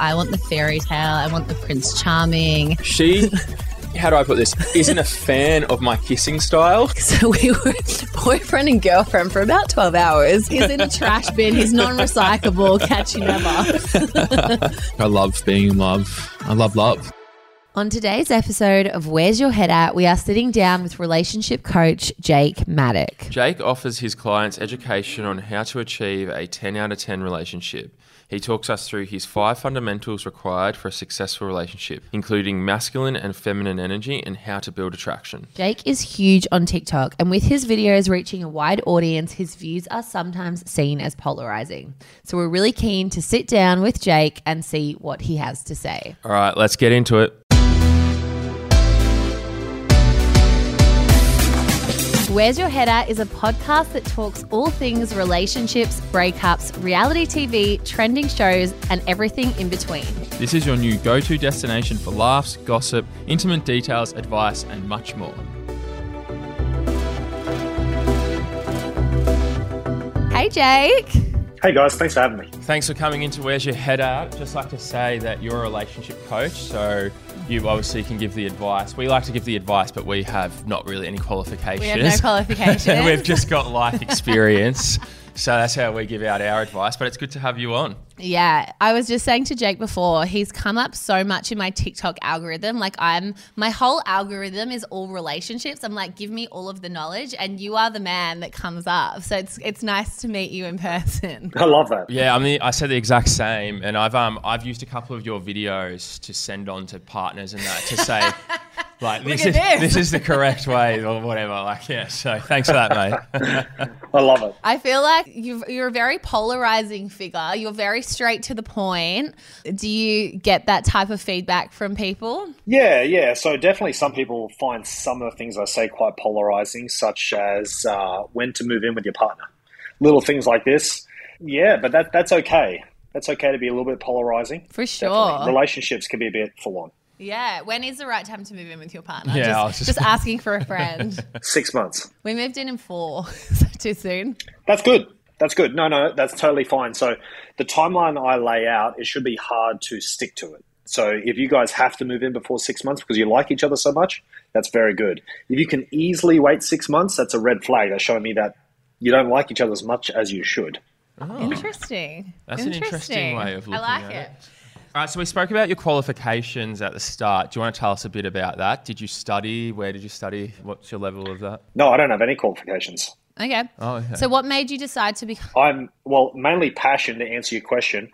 I want the fairy tale. I want the Prince Charming. She, how do I put this, isn't a fan of my kissing style. So we were boyfriend and girlfriend for about 12 hours. He's in a trash bin. He's non recyclable. Catch you never. I love being in love. I love love. On today's episode of Where's Your Head At, we are sitting down with relationship coach Jake Maddock. Jake offers his clients education on how to achieve a 10 out of 10 relationship. He talks us through his five fundamentals required for a successful relationship, including masculine and feminine energy and how to build attraction. Jake is huge on TikTok, and with his videos reaching a wide audience, his views are sometimes seen as polarizing. So we're really keen to sit down with Jake and see what he has to say. All right, let's get into it. Where's Your Head At is a podcast that talks all things relationships, breakups, reality TV, trending shows, and everything in between. This is your new go to destination for laughs, gossip, intimate details, advice, and much more. Hey, Jake. Hey guys, thanks for having me. Thanks for coming into Where's Your Head At. Just like to say that you're a relationship coach, so you obviously can give the advice. We like to give the advice, but we have not really any qualifications. We have no qualifications. We've just got life experience. so that's how we give out our advice, but it's good to have you on. Yeah, I was just saying to Jake before, he's come up so much in my TikTok algorithm. Like I'm my whole algorithm is all relationships. I'm like, give me all of the knowledge and you are the man that comes up. So it's it's nice to meet you in person. I love that. Yeah, I mean, I said the exact same, and I've um I've used a couple of your videos to send on to partners and that to say. Like this is this. this is the correct way or whatever. Like yeah, so thanks for that, mate. I love it. I feel like you you're a very polarizing figure. You're very straight to the point. Do you get that type of feedback from people? Yeah, yeah. So definitely some people find some of the things I say quite polarizing, such as uh, when to move in with your partner. Little things like this. Yeah, but that that's okay. That's okay to be a little bit polarizing. For sure. Definitely. Relationships can be a bit full on. Yeah. When is the right time to move in with your partner? Yeah, just, I was just- just asking for a friend. Six months. we moved in in four. Is that too soon? That's good. That's good. No, no, that's totally fine. So the timeline I lay out, it should be hard to stick to it. So if you guys have to move in before six months because you like each other so much, that's very good. If you can easily wait six months, that's a red flag. That's showing me that you don't like each other as much as you should. Oh. Interesting. That's an interesting way of looking I like at it. it. All right, so we spoke about your qualifications at the start. Do you want to tell us a bit about that? Did you study? Where did you study? What's your level of that? No, I don't have any qualifications. Okay. Oh, okay. So what made you decide to become I'm well, mainly passion to answer your question.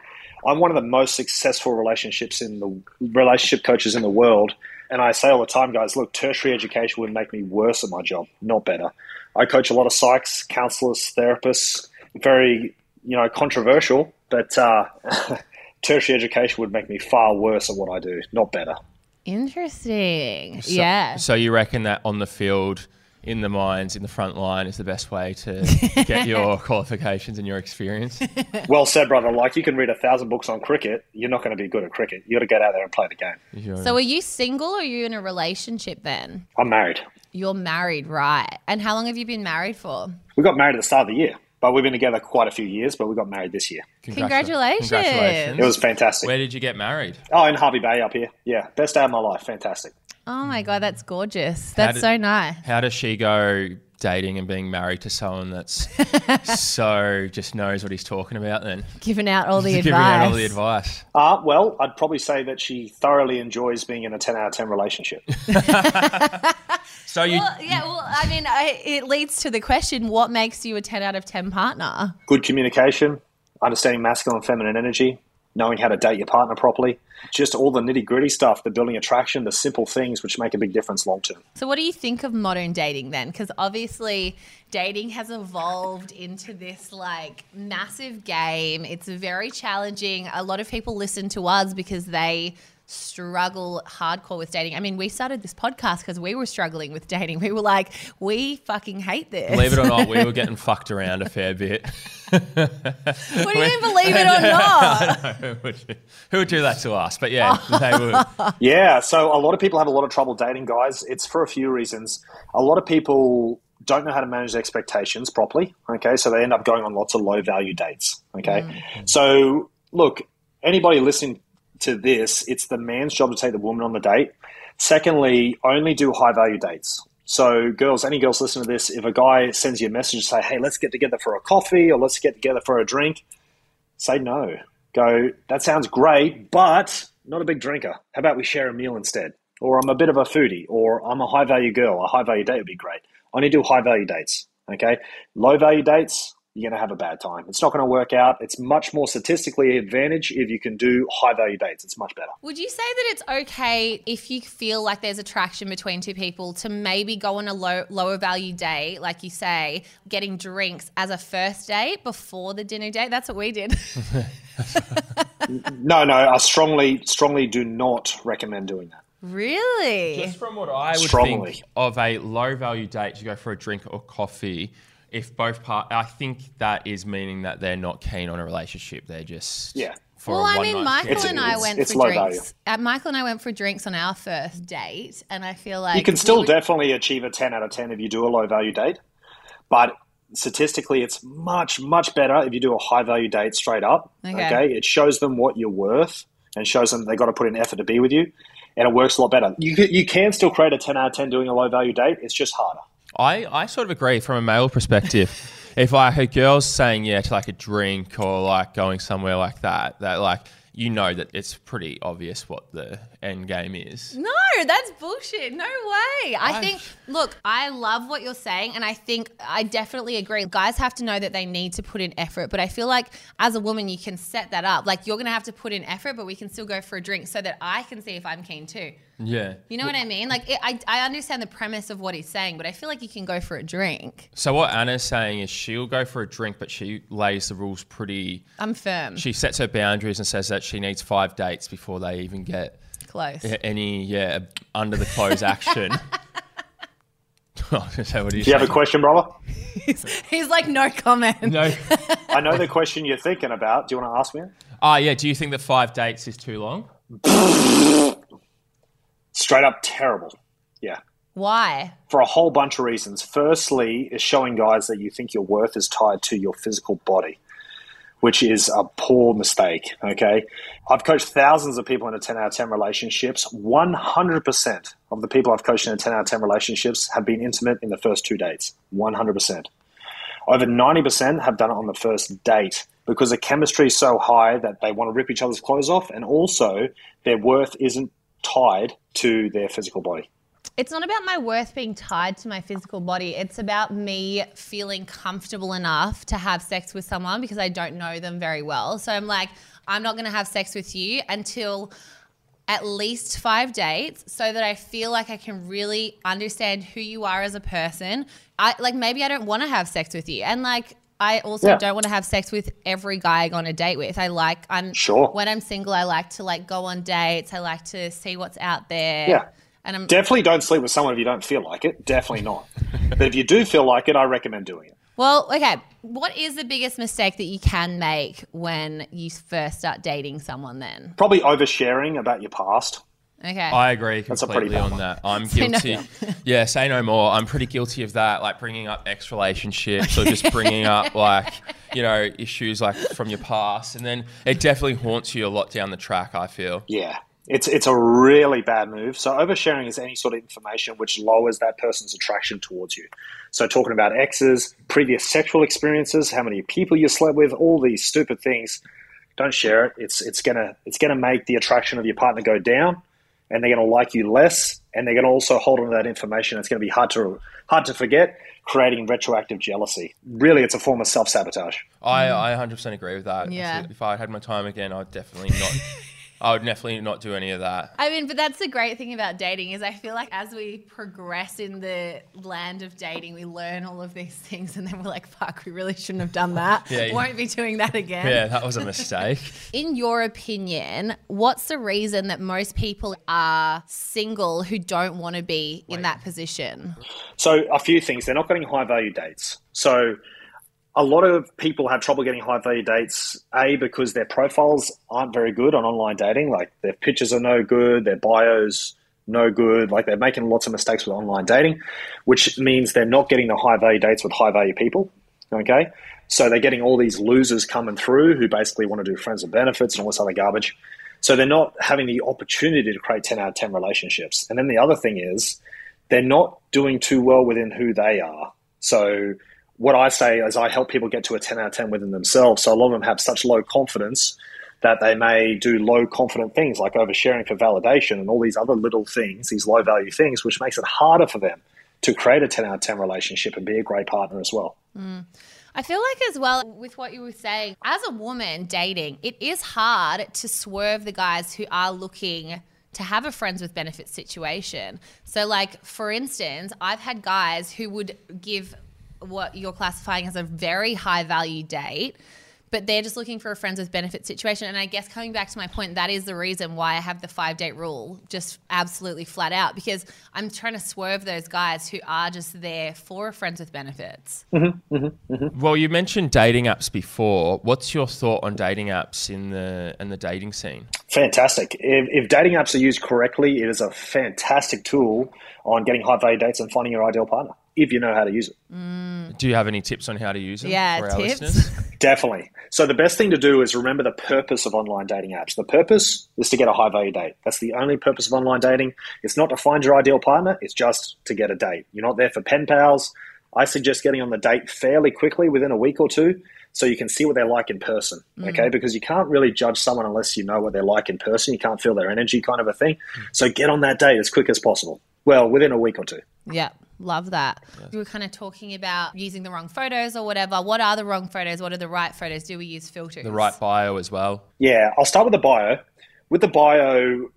I'm one of the most successful relationships in the relationship coaches in the world, and I say all the time, guys, look, tertiary education would make me worse at my job, not better. I coach a lot of psychs, counselors, therapists. Very, you know, controversial, but uh, tertiary education would make me far worse at what I do, not better. Interesting. So- yeah. So you reckon that on the field, in the mines, in the front line, is the best way to get your qualifications and your experience? Well said, brother. Like you can read a thousand books on cricket, you're not going to be good at cricket. You got to get out there and play the game. You're- So are you single or are you in a relationship then? I'm married. You're married, right? And how long have you been married for? We got married at the start of the year, but we've been together quite a few years. But we got married this year. Congratulations. Congratulations. It was fantastic. Where did you get married? Oh, in Hervey Bay up here. Yeah, best day of my life. Fantastic. Oh my god, that's gorgeous. That's did- so nice. How does she go dating and being married to someone that's so just knows what he's talking about then? Giving out all the Giving advice. out all the advice. Uh, well, I'd probably say that she thoroughly enjoys being in a 10 out of 10 relationship. So you Well, yeah, well, I mean, I, it leads to the question: What makes you a ten out of ten partner? Good communication, understanding masculine and feminine energy, knowing how to date your partner properly, just all the nitty gritty stuff, the building attraction, the simple things which make a big difference long term. So, what do you think of modern dating then? Because obviously, dating has evolved into this like massive game. It's very challenging. A lot of people listen to us because they struggle hardcore with dating. I mean, we started this podcast because we were struggling with dating. We were like, we fucking hate this. believe it or not, we were getting fucked around a fair bit. what do you mean, believe it or not? who, would, who would do that to us? But yeah, they would. Yeah, so a lot of people have a lot of trouble dating, guys. It's for a few reasons. A lot of people don't know how to manage expectations properly. Okay, so they end up going on lots of low value dates. Okay, mm. so look, anybody listening to this, it's the man's job to take the woman on the date. Secondly, only do high value dates. So, girls, any girls listen to this, if a guy sends you a message, say, hey, let's get together for a coffee or let's get together for a drink, say no. Go, that sounds great, but not a big drinker. How about we share a meal instead? Or I'm a bit of a foodie, or I'm a high value girl. A high value date would be great. Only do high value dates. Okay. Low value dates, you're going to have a bad time. It's not going to work out. It's much more statistically advantage if you can do high value dates. It's much better. Would you say that it's okay if you feel like there's attraction between two people to maybe go on a low, lower value date, like you say, getting drinks as a first date before the dinner date? That's what we did. no, no, I strongly, strongly do not recommend doing that. Really? Just from what I would Strongly. think of a low value date to go for a drink or coffee, if both part, I think that is meaning that they're not keen on a relationship. They're just Yeah. For well, a I one mean, Michael It's- and I it's- went it's for drinks. Uh, Michael and I went for drinks on our first date, and I feel like You can still were- definitely achieve a 10 out of 10 if you do a low value date. But statistically, it's much, much better if you do a high value date straight up. Okay. Okay. It shows them what you're worth and shows them they got to put in effort to be with you. And it works a lot better. You, you can still create a 10 out of 10 doing a low value date. It's just harder. I, I sort of agree from a male perspective. if like a girl's saying yeah to like a drink or like going somewhere like that, that like you know that it's pretty obvious what the end game is. No, that's bullshit. No way. I I- think, look, I love what you're saying, and I think I definitely agree. Guys have to know that they need to put in effort, but I feel like as a woman, you can set that up. Like, you're going to have to put in effort, but we can still go for a drink so that I can see if I'm keen too. Yeah. You know what I mean? Like, it, I, I understand the premise of what he's saying, but I feel like you can go for a drink. So what Anna's saying is she'll go for a drink, but she lays the rules pretty. I'm firm, She sets her boundaries and says that she needs five dates before they even get close. any yeah under the clothes action. I was gonna say, what do you, Do you have a question, brother? He's like, no comment. No. I know the question you're thinking about. Do you want to ask me? Ah, yeah. Do you think that five dates is too long? Straight up terrible. Yeah. Why? for a whole bunch of reasons. Firstly, is showing guys that you think your worth is tied to your physical body, which is a poor mistake. Okay. I've coached thousands of people in a 10 out of 10 relationships. 100% of the people I've coached in a 10 out of 10 relationships have been intimate in the first two dates. 100%. Over 90% have done it on the first date because the chemistry is so high that they want to rip each other's clothes off, and also their worth isn't tied to their physical body. It's not about my worth being tied to my physical body. It's about me feeling comfortable enough to have sex with someone because I don't know them very well. So I'm like, I'm not going to have sex with you until at least five dates so that I feel like I can really understand who you are as a person. I like maybe I don't want to have sex with you. And like I also Yeah. don't want to have sex with every guy I go on a date with. I like I'm Sure. when I'm single I like to like go on dates. I like to see what's out there. Yeah. And I'm Definitely don't sleep with someone if you don't feel like it. Definitely not. but if you do feel like it, I recommend doing it. Well, okay. What is the biggest mistake that you can make when you first start dating someone then? Probably oversharing about your past. Okay. I agree completely on one. that. I'm Say no. guilty. yeah, say no more. I'm pretty guilty of that, like bringing up ex relationships or just bringing up like you know issues like from your past, and then it definitely haunts you a lot down the track. I feel. Yeah. It's it's a really bad move. So oversharing is any sort of information which lowers that person's attraction towards you. So talking about exes, previous sexual experiences, how many people you slept with, all these stupid things, don't share it. It's it's gonna it's gonna make the attraction of your partner go down, and they're gonna like you less, and they're gonna also hold on to that information. It's gonna be hard to hard to forget, creating retroactive jealousy. Really, it's a form of self sabotage. I I 100% agree with that. Yeah. If I had my time again, I'd definitely not. I would definitely not do any of that. I mean, but that's the great thing about dating is I feel like as we progress in the land of dating, we learn all of these things, and then we're like, "Fuck, we really shouldn't have done that. Yeah, yeah. Won't be doing that again." Yeah, that was a mistake. In your opinion, what's the reason that most people are single who don't want to be in that position? So a few things. They're not getting high value dates. So a lot of people have trouble getting high value dates. A because their profiles aren't very good on online dating. Like their pictures are no good, their bios no good. Like they're making lots of mistakes with online dating, which means they're not getting the high value dates with high value people. Okay. So they're getting all these losers coming through who basically want to do friends with benefits and all this other garbage. So they're not having the opportunity to create 10 out of 10 relationships. And then the other thing is they're not doing too well within who they are. So what I say is I help people get to a 10 out of 10 within themselves. So a lot of them have such low confidence that they may do low confident things like oversharing for validation and all these other little things, these low value things, which makes it harder for them to create a 10 out of 10 relationship and be a great partner as well. Mm. I feel like, as well, with what you were saying, as a woman dating, it is hard to swerve the guys who are looking to have a friends with benefits situation. So, like, for instance, I've had guys who would give what you're classifying as a very high value date but they're just looking for a friends with benefit situation. And I guess coming back to my point, that is the reason why I have the five date rule just absolutely flat out because I'm trying to swerve those guys who are just there for friends with benefits. Mm-hmm, mm-hmm, mm-hmm. Well, you mentioned dating apps before. What's your thought on dating apps in the in the dating scene? Fantastic. If, if dating apps are used correctly, it is a fantastic tool on getting high value dates and finding your ideal partner if you know how to use it. Mm. Do you have any tips on how to use it yeah, for our tips? listeners? Definitely. So the best thing to do is remember the purpose of online dating apps. The purpose is to get a high value date. That's the only purpose of online dating. It's not to find your ideal partner, it's just to get a date. You're not there for pen pals. I suggest getting on the date fairly quickly within a week or two so you can see what they're like in person. Mm. Okay, because you can't really judge someone unless you know what they're like in person. You can't feel their energy, kind of a thing. Mm. So get on that date as quick as possible. Well, within a week or two. Yeah, love that. Yeah. We were kind of talking about using the wrong photos or whatever. What are the wrong photos? What are the right photos? Do we use filters? The right bio as well. Yeah, I'll start with the bio. With the bio,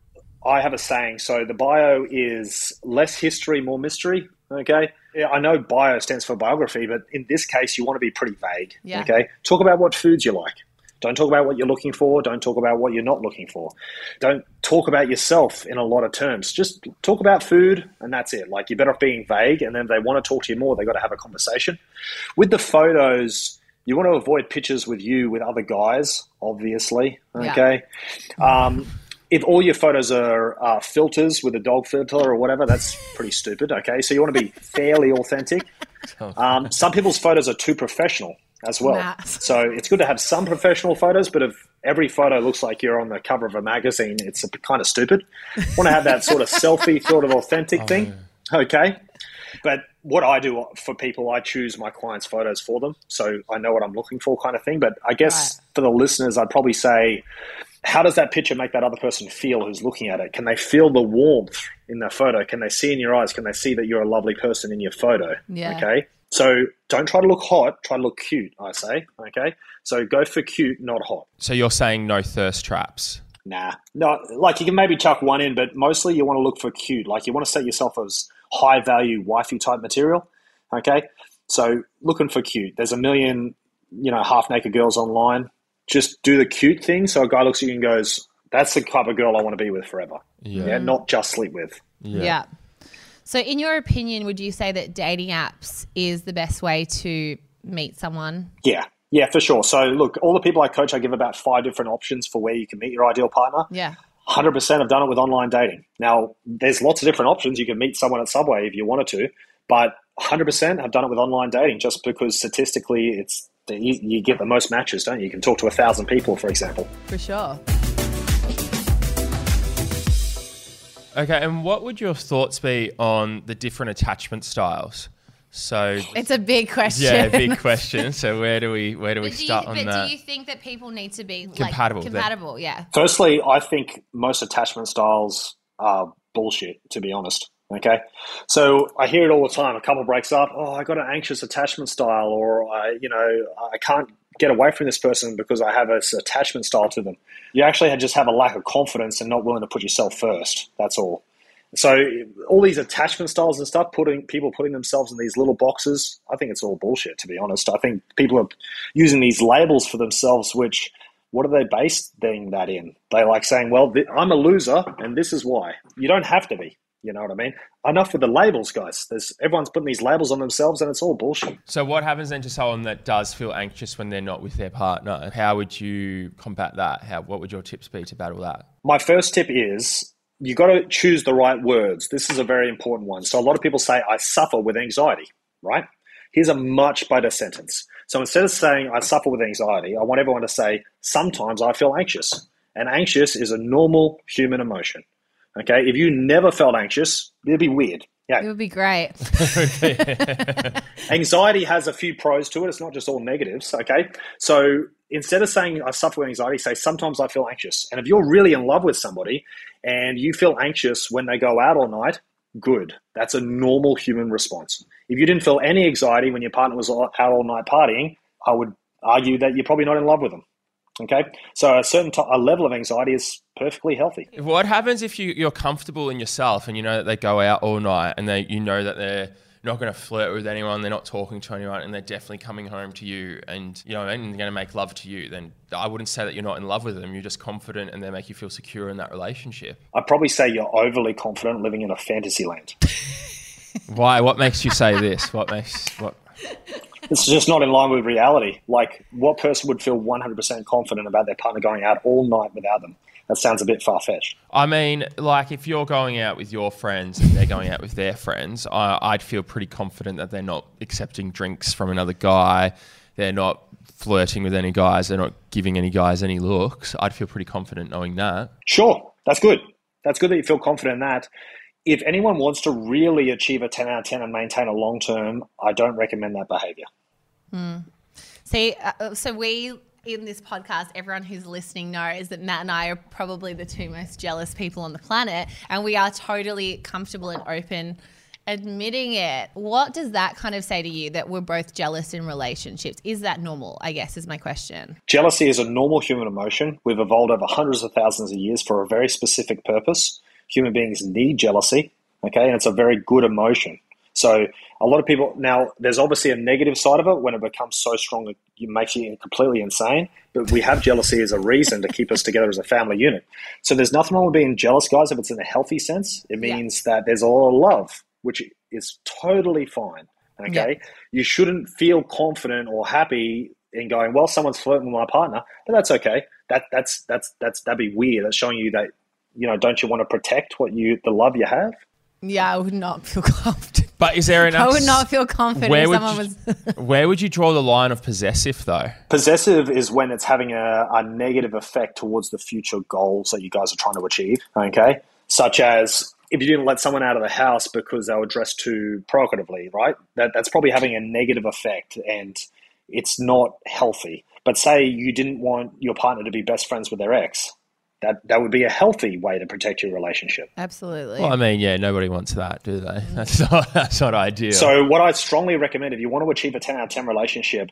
I have a saying. So the bio is less history, more mystery. Okay. Yeah, I know bio stands for biography, but in this case, you want to be pretty vague. Yeah. Okay. Talk about what foods you like. Don't talk about what you're looking for. Don't talk about what you're not looking for. Don't talk about yourself in a lot of terms. Just talk about food and that's it. Like you're better off being vague and then they want to talk to you more. They got to have a conversation. With the photos, you want to avoid pictures with you with other guys, obviously. Okay. Yeah. Um, if all your photos are uh, filters with a dog filter or whatever, that's pretty stupid. Okay, so you want to be fairly authentic. Um, some people's photos are too professional as well. So it's good to have some professional photos, but if every photo looks like you're on the cover of a magazine, it's a, kind of stupid. Want to have that sort of selfie, sort of authentic oh, thing. Yeah. Okay. But what I do for people, I choose my clients' photos for them. So I know what I'm looking for, kind of thing. But I guess right. for the listeners, I'd probably say, how does that picture make that other person feel who's looking at it? Can they feel the warmth in the photo? Can they see in your eyes? Can they see that you're a lovely person in your photo? Yeah. Okay. So don't try to look hot, try to look cute, I say. Okay. So go for cute, not hot. So you're saying no thirst traps? Nah. No, like you can maybe chuck one in, but mostly you want to look for cute. Like you want to set yourself as high value wifey type material. Okay. So looking for cute. There's a million, you know, half naked girls online. Just do the cute thing. So a guy looks at you and goes, that's the type of girl I want to be with forever. Yeah. yeah not just sleep with. Yeah. yeah. So, in your opinion, would you say that dating apps is the best way to meet someone? Yeah, yeah, for sure. So, look, all the people I coach, I give about five different options for where you can meet your ideal partner. Yeah. 100% have done it with online dating. Now, there's lots of different options. You can meet someone at Subway if you wanted to, but 100% have done it with online dating just because statistically it's the, you get the most matches, don't you? You can talk to a thousand people, for example. For sure. Okay, and what would your thoughts be on the different attachment styles? So it's a big question. Yeah, big question. So where do we where do we start you, on but that? do you think that people need to be compatible? Like, compatible, then? yeah. Firstly, I think most attachment styles are bullshit. To be honest, okay. So I hear it all the time. A couple breaks up. Oh, I got an anxious attachment style, or I, you know, I can't get away from this person because I have this attachment style to them. You actually just have a lack of confidence and not willing to put yourself first. That's all. So all these attachment styles and stuff, putting people putting themselves in these little boxes, I think it's all bullshit. To be honest, I think people are using these labels for themselves, which what are they basing that in? They like saying, "Well, th- I'm a loser, and this is why." You don't have to be. You know what I mean? Enough with the labels, guys. There's everyone's putting these labels on themselves, and it's all bullshit. So, what happens then to someone that does feel anxious when they're not with their partner? How would you combat that? How what would your tips be to battle that? My first tip is you got to choose the right words. This is a very important one. So, a lot of people say, "I suffer with anxiety." Right? Here's a much better sentence. So, instead of saying, "I suffer with anxiety," I want everyone to say, "Sometimes I feel anxious." And anxious is a normal human emotion. Okay. If you never felt anxious, it'd be weird. Yeah. It would be great. anxiety has a few pros to it. It's not just all negatives. Okay. So instead of saying I suffer with anxiety, say sometimes I feel anxious. And if you're really in love with somebody and you feel anxious when they go out all night, good. That's a normal human response. If you didn't feel any anxiety when your partner was out all night partying, I would argue that you're probably not in love with them. Okay, so a certain t- a level of anxiety is perfectly healthy. What happens if you, you're comfortable in yourself and you know that they go out all night and they you know that they're not going to flirt with anyone, they're not talking to anyone, and they're definitely coming home to you, and you know, and they're going to make love to you. Then I wouldn't say that you're not in love with them. You're just confident, and they make you feel secure in that relationship. I'd probably say you're overly confident, living in a fantasy land. Why? What makes you say this? What makes what? It's just not in line with reality. Like, what person would feel 100% confident about their partner going out all night without them? That sounds a bit far fetched. I mean, like, if you're going out with your friends and they're going out with their friends, I, would feel pretty confident that they're not accepting drinks from another guy. They're not flirting with any guys. They're not giving any guys any looks. I'd feel pretty confident knowing that. Sure. That's good. That's good that you feel confident in that if anyone wants to really achieve a 10 out of 10 and maintain a long term, I don't recommend that behavior. Mm. See, uh, uh, so we in this podcast, everyone who's listening knows that Matt and I are probably the two most jealous people on the planet, and we are totally comfortable and open admitting it. What does that kind of say to you that we're both jealous in relationships? Is that normal? I guess is my question. Jealousy is a normal human emotion. We've evolved over hundreds of thousands of years for a very specific purpose. Human beings need jealousy, okay, and it's a very good emotion. So a lot of people now there's obviously a negative side of it when it becomes so strong it makes you completely insane. But we have jealousy as a reason to keep us together as a family unit. So there's nothing wrong with being jealous, guys. If it's in a healthy sense, it means yeah. that there's a lot of love, which is totally fine. Okay, yeah. you shouldn't feel confident or happy in going, well, someone's flirting with my partner, but that's okay. That that's that's that's that'd be weird. That's showing you that you know, don't you want to protect what you the love you have? Yeah, I would not feel confident. But is there enough? I would not feel confident where if someone you, was. where would you draw the line of possessive, though? Possessive is when it's having a, a negative effect towards the future goals that you guys are trying to achieve. Okay, such as if you didn't let someone out of the house because they were dressed too provocatively, right? That, that's probably having a negative effect, and it's not healthy. But say you didn't want your partner to be best friends with their ex, that that would be a healthy way to protect your relationship. Absolutely. Well, I mean, yeah, nobody wants that, do they? Mm. That's not that's not ideal. So, what I strongly recommend if you want to achieve a ten out of ten relationship,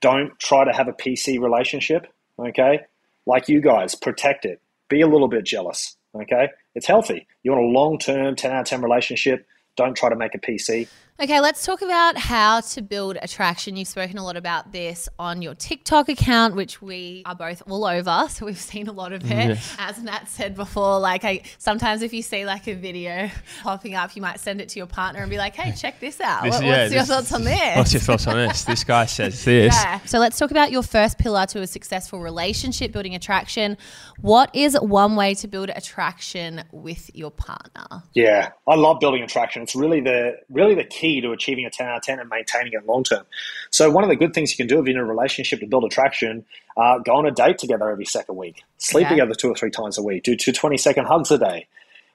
don't try to have a PC relationship. Okay, like you guys, protect it. Be a little bit jealous. Okay, it's healthy. You want a long term ten out of ten relationship. Don't try to make a PC. Okay, let's talk about how to build attraction. You've spoken a lot about this on your TikTok account, which we are both all over. So we've seen a lot of it. Yes. As Nat said before, like I sometimes if you see like a video popping up, you might send it to your partner and be like, "Hey, check this out. This, what, yeah, what's this, your thoughts on this? What's your thoughts on this? This guy says this." Yeah. So let's talk about your first pillar to a successful relationship, building attraction. What is one way to build attraction with your partner? Yeah, I love building attraction. It's really the really the key key to achieving a 10 out of 10 and maintaining it long term. So, one of the good things you can do if you're in a relationship to build attraction, uh, go on a date together every second week, sleep yeah. together two or three times a week, do two 20 second hugs a day.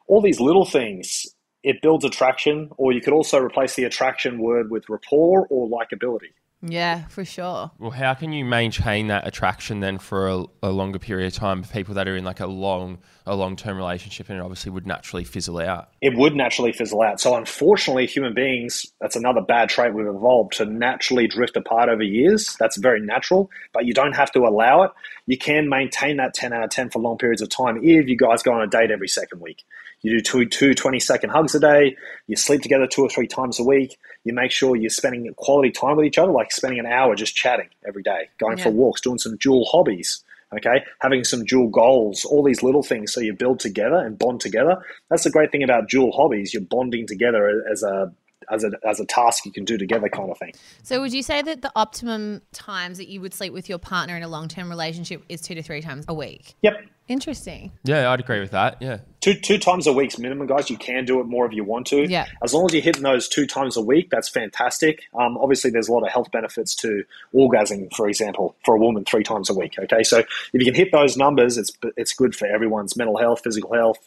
All these little things, it builds attraction, or you could also replace the attraction word with rapport or likability. Yeah, for sure. Well, how can you maintain that attraction then for a, a longer period of time? For people that are in like a long, a long term relationship, and it obviously would naturally fizzle out. It would naturally fizzle out. So, unfortunately, human beings, that's another bad trait we've evolved to naturally drift apart over years. That's very natural, but you don't have to allow it. You can maintain that 10 out of 10 for long periods of time if you guys go on a date every second week. You do two, two 20 second hugs a day. You sleep together two or three times a week. You make sure you're spending quality time with each other, like spending an hour just chatting every day, going yeah. for walks, doing some dual hobbies. Okay, having some dual goals, all these little things, so you build together and bond together. That's the great thing about dual hobbies. You're bonding together as a as a as a task you can do together kind of thing. So would you say that the optimum times that you would sleep with your partner in a long term relationship is two to three times a week? Yep. Interesting. Yeah, I'd agree with that. Yeah. two two times a week's minimum, guys. You can do it more if you want to. Yeah. As long as you're hitting those two times a week, that's fantastic. Um, obviously, there's a lot of health benefits to orgasming, for example, for a woman three times a week. Okay, so if you can hit those numbers, it's it's good for everyone's mental health, physical health,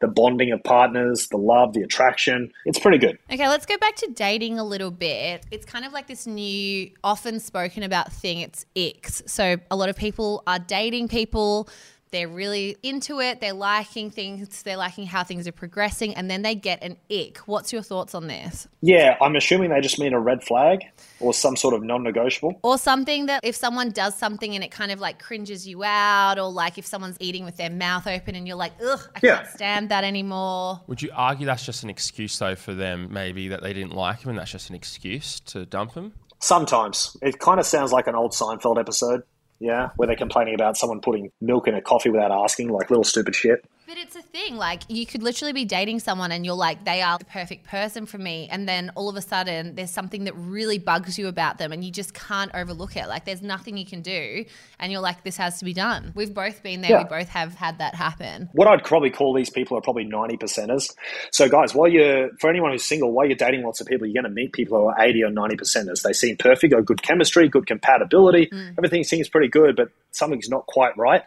the bonding of partners, the love, the attraction. It's pretty good. Okay, let's go back to dating a little bit. It's kind of like this new, often spoken about thing. It's icks. So a lot of people are dating people. They're really into it. They're liking things. They're liking how things are progressing, and then they get an ick. What's your thoughts on this? Yeah, I'm assuming they just mean a red flag or some sort of non-negotiable. Or something that if someone does something and it kind of like cringes you out, or like if someone's eating with their mouth open and you're like, ugh, I Yeah. can't stand that anymore. Would you argue that's just an excuse though for them, maybe that they didn't like him, and that's just an excuse to dump him? Sometimes it kind of sounds like an old Seinfeld episode. Yeah, where they're complaining about someone putting milk in a coffee without asking, like little stupid shit. But it's a thing. Like you could literally be dating someone and you're like, they are the perfect person for me. And then all of a sudden there's something that really bugs you about them and you just can't overlook it. Like there's nothing you can do. And you're like, this has to be done. We've both been there. Yeah. We both have had that happen. What I'd probably call these people are probably 90 percenters. So, guys, while you're, for anyone who's single, while you're dating lots of people, you're going to meet people who are 80 or 90 percenters. They seem perfect, got good chemistry, good compatibility. Mm. Everything seems pretty good, but something's not quite right.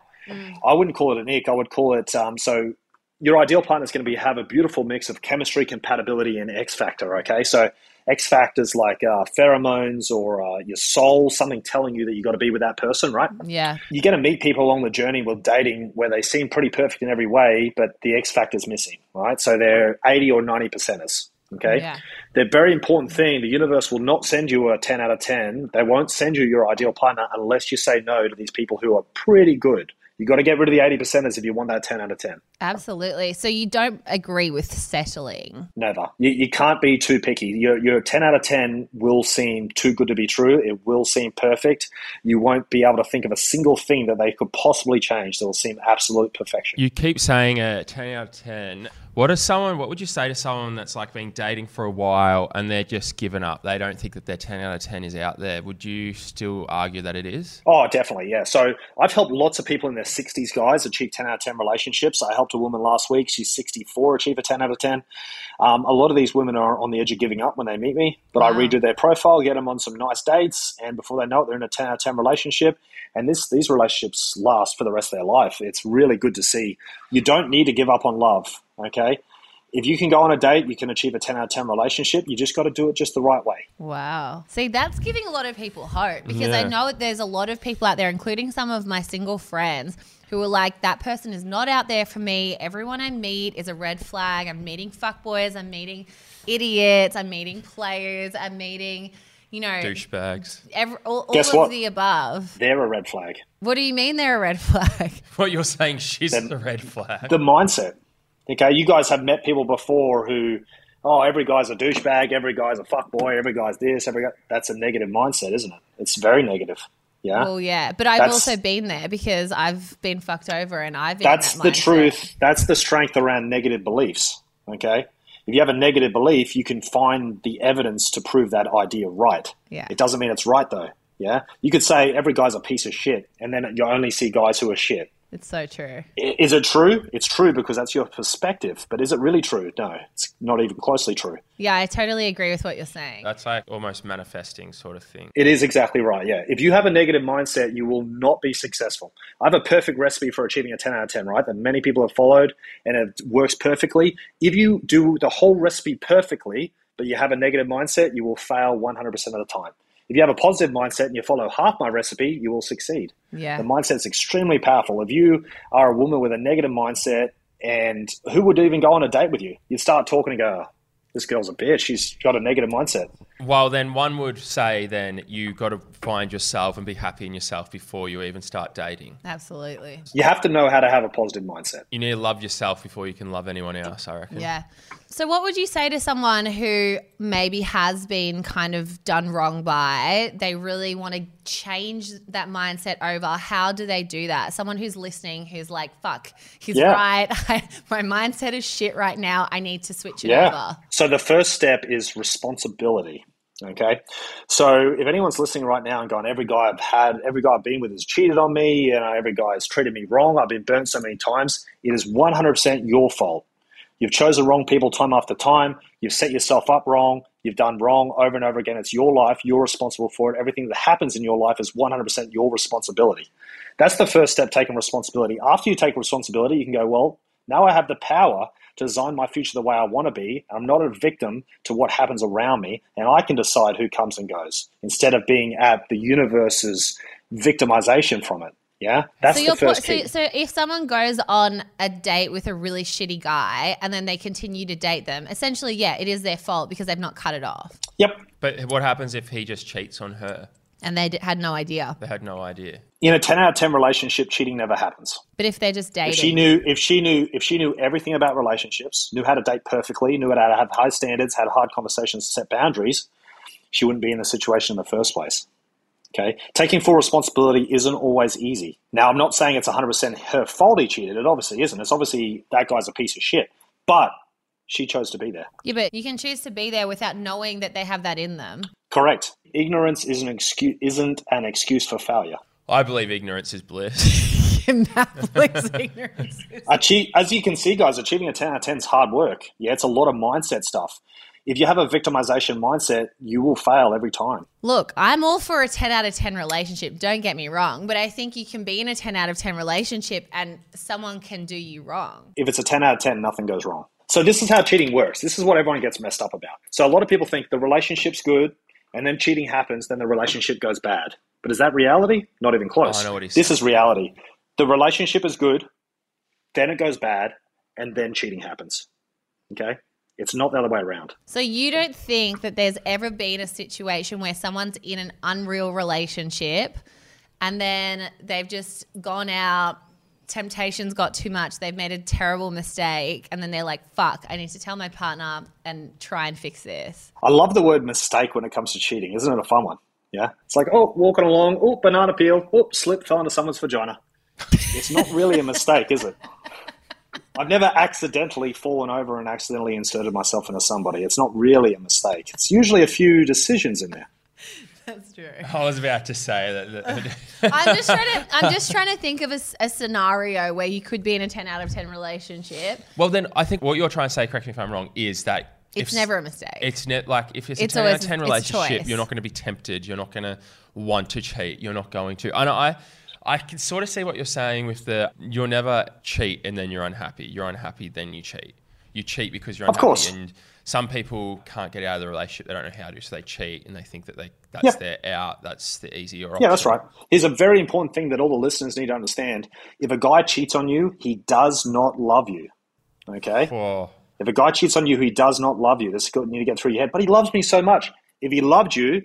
I wouldn't call it an ick. I would call it um, so your ideal partner is going to be have a beautiful mix of chemistry, compatibility, and X factor. Okay, so X factors like uh, pheromones or uh, your soul, something telling you that you got to be with that person, right? Yeah. You're going to meet people along the journey with dating where they seem pretty perfect in every way, but the X factor's missing, right? So they're 80 or 90 percenters. Okay. Yeah. The very important thing the universe will not send you a 10 out of 10. They won't send you your ideal partner unless you say no to these people who are pretty good. You got to get rid of the 80 percenters if you want that 10 out of 10. Absolutely. So you don't agree with settling. Never. You, you can't be too picky. Your, your 10 out of 10 will seem too good to be true. It will seem perfect. You won't be able to think of a single thing that they could possibly change that will seem absolute perfection. You keep saying a 10 out of 10. What is someone, what would you say to someone that's like been dating for a while and they're just given up? They don't think that their 10 out of 10 is out there. Would you still argue that it is? Oh, definitely, yeah. So I've helped lots of people in their 60s, guys, achieve 10 out of 10 relationships. I helped a woman last week. She's 64, achieve a 10 out of 10. Um, a lot of these women are on the edge of giving up when they meet me, but I redo their profile, get them on some nice dates, and before they know it, they're in a 10 out of 10 relationship. And this these relationships last for the rest of their life. It's really good to see. You don't need to give up on love, okay? If you can go on a date, you can achieve a 10 out of 10 relationship. You just got to do it just the right way. Wow. See, that's giving a lot of people hope because I know that there's a lot of people out there, including some of my single friends, who are like, that person is not out there for me. Everyone I meet is a red flag. I'm meeting fuckboys. I'm meeting idiots. I'm meeting players. I'm meeting, you know, Douchebags. every, all, all Guess of what? the above. They're a red flag. What do you mean they're a red flag? What you're saying, she's Then- the red flag. the mindset. Okay, you guys have met people before who, oh, every guy's a douchebag, every guy's a fuckboy, every guy's this, every guy. That's a negative mindset, isn't it? It's very negative. Yeah, Well, yeah, but I've That's- also been there because I've been fucked over and I've been that's in the truth. That's the strength around negative beliefs. Okay, if you have a negative belief, you can find the evidence to prove that idea right. Yeah. it doesn't mean it's right though. Yeah, you could say every guy's a piece of shit, and then you only see guys who are shit. It's so true. Is it true? It's true because that's your perspective. But is it really true? No, it's not even closely true. Yeah, I totally agree with what you're saying. That's like almost manifesting sort of thing. It is exactly right. Yeah. If you have a negative mindset, you will not be successful. I have a perfect recipe for achieving a 10 out of 10, right? That many people have followed and it works perfectly. If you do the whole recipe perfectly, but you have a negative mindset, you will fail 100% of the time. If you have a positive mindset and you follow half my recipe, you will succeed. Yeah. The is extremely powerful. If you are a woman with a negative mindset, and who would even go on a date with you? You'd start talking and go, "Oh, this girl's a bitch. She's got a negative mindset. Well, then one would say then you got to find yourself and be happy in yourself before you even start dating. Absolutely. You have to know how to have a positive mindset. You need to love yourself before you can love anyone else, I reckon. Yeah. So, what would you say to someone who maybe has been kind of done wrong by? They really want to change that mindset over. How do they do that? Someone who's listening who's like, fuck, he's Yeah. right. My mindset is shit right now. I need to switch it Yeah. over. So the first step is responsibility. Okay, so if anyone's listening right now and going, every guy I've had, every guy I've been with has cheated on me, you know, every guy has treated me wrong, I've been burnt so many times, it is 100% your fault. You've chosen wrong people time after time. You've set yourself up wrong. You've done wrong over and over again. It's your life. You're responsible for it. Everything that happens in your life is 100% your responsibility. That's the first step, taking responsibility. After you take responsibility, you can go, well, now I have the power design my future the way I want to be. I'm not a victim to what happens around me, and I can decide who comes and goes instead of being at the universe's victimization from it. Yeah, that's so the first so, key. so if someone goes on a date with a really shitty guy and then they continue to date them, essentially, yeah, it is their fault because they've not cut it off. Yep. But what happens if he just cheats on her? And they d- had no idea. They had no idea. In a 10 out of 10 relationship, cheating never happens. But if they're just dating, If she knew, if she knew, if she knew everything about relationships, knew how to date perfectly, knew how to have high standards, had hard conversations, set boundaries, she wouldn't be in the situation in the first place. Okay, taking full responsibility isn't always easy. Now, I'm not saying it's 100% her fault he cheated. It obviously isn't. It's obviously that guy's a piece of shit. But she chose to be there. yeah, but you can choose to be there without knowing that they have that in them. Correct. Ignorance is an excuse, isn't an excuse for failure. I believe ignorance is bliss. ignorance. Achieve, as you can see, guys, achieving a 10 out of 10 is hard work. Yeah, it's a lot of mindset stuff. If you have a victimization mindset, you will fail every time. Look, I'm all for a 10 out of 10 relationship. Don't get me wrong, but I think you can be in a 10 out of 10 relationship and someone can do you wrong. If it's a 10 out of 10, nothing goes wrong. So, this is how cheating works. This is what everyone gets messed up about. So, a lot of people think the relationship's good and then cheating happens, then the relationship goes bad. But is that reality? Not even close. Oh, I know what he's this saying. is reality. The relationship is good, then it goes bad, and then cheating happens. Okay? It's not the other way around. So you don't think that there's ever been a situation where someone's in an unreal relationship and then they've just gone out, temptations got too much, they've made a terrible mistake, and then they're like, fuck, I need to tell my partner and try and fix this. I love the word mistake when it comes to cheating. Isn't it a fun one? Yeah. It's like, oh, walking along, oh, banana peel, oh, slip, fell into someone's vagina. It's not really a mistake, is it? I've never accidentally fallen over and accidentally inserted myself into somebody. It's not really a mistake. It's usually a few decisions in there. That's true. I was about to say that. that I'm just trying to. I'm just trying to think of a scenario where you could be in a 10 out of 10 relationship. well, then I think what you're trying to say, correct me if I'm wrong, is that It's if- never a mistake. It's ne- like if it's a 10 out of 10 relationship, you're not going to be tempted. You're not going to want to cheat. You're not going to. I know I. I can sort of see what you're saying with the you'll never cheat and then you're unhappy. You're unhappy, then you cheat. You cheat because you're Of unhappy. course. And some people can't get out of the relationship. They don't know how to, so they cheat and they think that they that's Yeah. their out. That's the easier option. Yeah, that's right. Here's a very important thing that all the listeners need to understand. If a guy cheats on you, he does not love you. Okay? Oh, If a guy cheats on you, he does not love you. This is what you need to get through your head. But he loves me so much. If he loved you,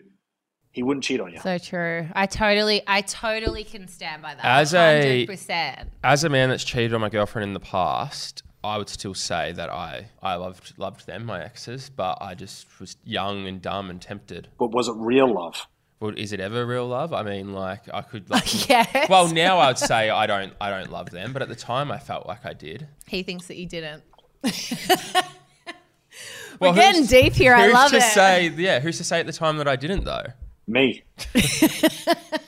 he wouldn't cheat on you. So true. I totally, I totally can stand by that. As a- 100%. as a man that's cheated on my girlfriend in the past, I would still say that I, I loved loved them, my exes, but I just was young and dumb and tempted. But was it real love? Well, is it ever real love? I mean, like I could. Like, Yes. Well, now I would say I don't. I don't love them, but at the time I felt like I did. he thinks that you didn't. Well, We're getting deep here. I who's love to it. say? Yeah, who's to say at the time that I didn't though? Me.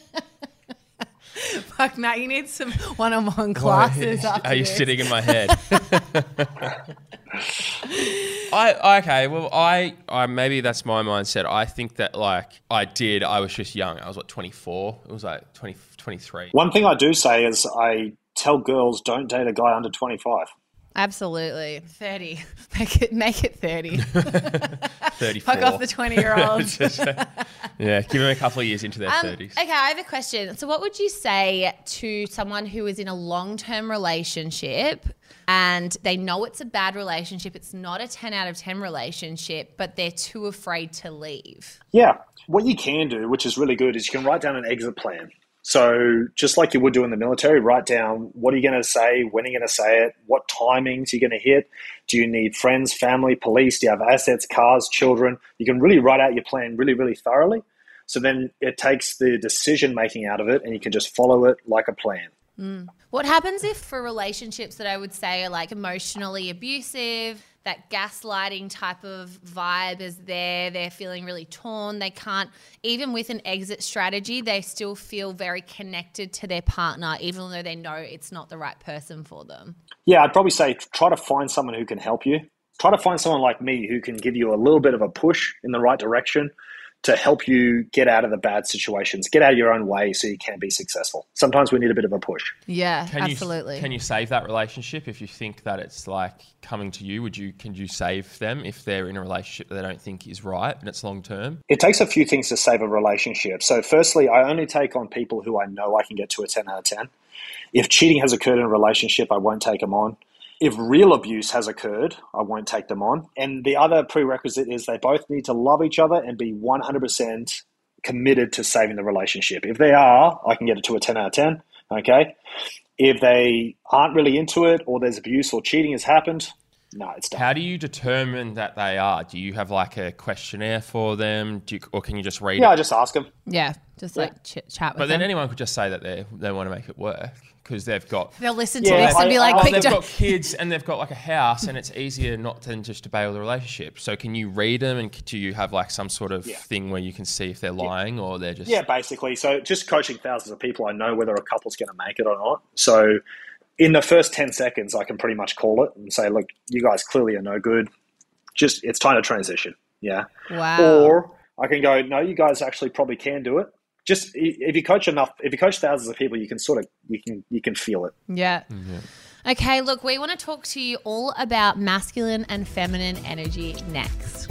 Fuck, Matt, you need some one-on-one classes. after Are you this. sitting in my head? I okay. Well, I, I maybe that's my mindset. I think that like I did. I was just young. I was what twenty four. It was like 20, 23. One thing I do say is I tell girls don't date a guy under 25. Absolutely. 30. Make it make it 30. 34. Fuck off the 20-year-olds. yeah, give them a couple of years into their Um, thirties. okay, I have a question. So, what would you say to someone who is in a long term relationship and they know it's a bad relationship? It's not a 10 out of 10 relationship, but they're too afraid to leave. Yeah. What you can do, which is really good, is you can write down an exit plan. So, just like you would do in the military, write down what are you going to say, when are you going to say it, what timings you're going to hit. Do you need friends, family, police? Do you have assets, cars, children? You can really write out your plan really, really thoroughly. So then it takes the decision making out of it and you can just follow it like a plan. Mm. What happens if for relationships that I would say are like emotionally abusive, that gaslighting type of vibe is there. They're feeling really torn. They can't, even with an exit strategy, they still feel very connected to their partner, even though they know it's not the right person for them. Yeah, I'd probably say try to find someone who can help you. Try to find someone like me who can give you a little bit of a push in the right direction to help you get out of the bad situations, get out of your own way so you can be successful. Sometimes we need a bit of a push. Yeah, Can absolutely. You, can you save that relationship if you think that it's like coming to you? Would you can you save them if they're in a relationship that they don't think is right and it's long term? It takes a few things to save a relationship. So, firstly, I only take on people who I know I can get to a 10 out of 10. If cheating has occurred in a relationship, I won't take them on. If real abuse has occurred, I won't take them on. And the other prerequisite is they both need to love each other and be 100% committed to saving the relationship. If they are, I can get it to a 10 out of 10. Okay. If they aren't really into it or there's abuse or cheating has happened, no, it's done. How do you determine that they are? Do you have like a questionnaire for them? Do you, or can you just read yeah, it? I just ask them. yeah, just like chit chat with But then them. anyone could just say that they they want to make it work because they've got They'll listen to Yeah, this and be like, I- "Quick, they've don't- got kids and they've got like a house and it's easier not than just to bail the relationship. So can you read them and do you have like some sort of Yeah. thing where you can see if they're lying or they're just Yeah, basically. So just coaching thousands of people, I know whether a couple's going to make it or not. So in the first 10 seconds, I can pretty much call it and say, look, you guys clearly are no good. Just, it's time to transition. Yeah. wow. Or I can go, no, you guys actually probably can do it. Just if you coach enough, if you coach thousands of people, you can sort of, you can, you can feel it. Yeah. Okay, look, we want to talk to you all about masculine and feminine energy next.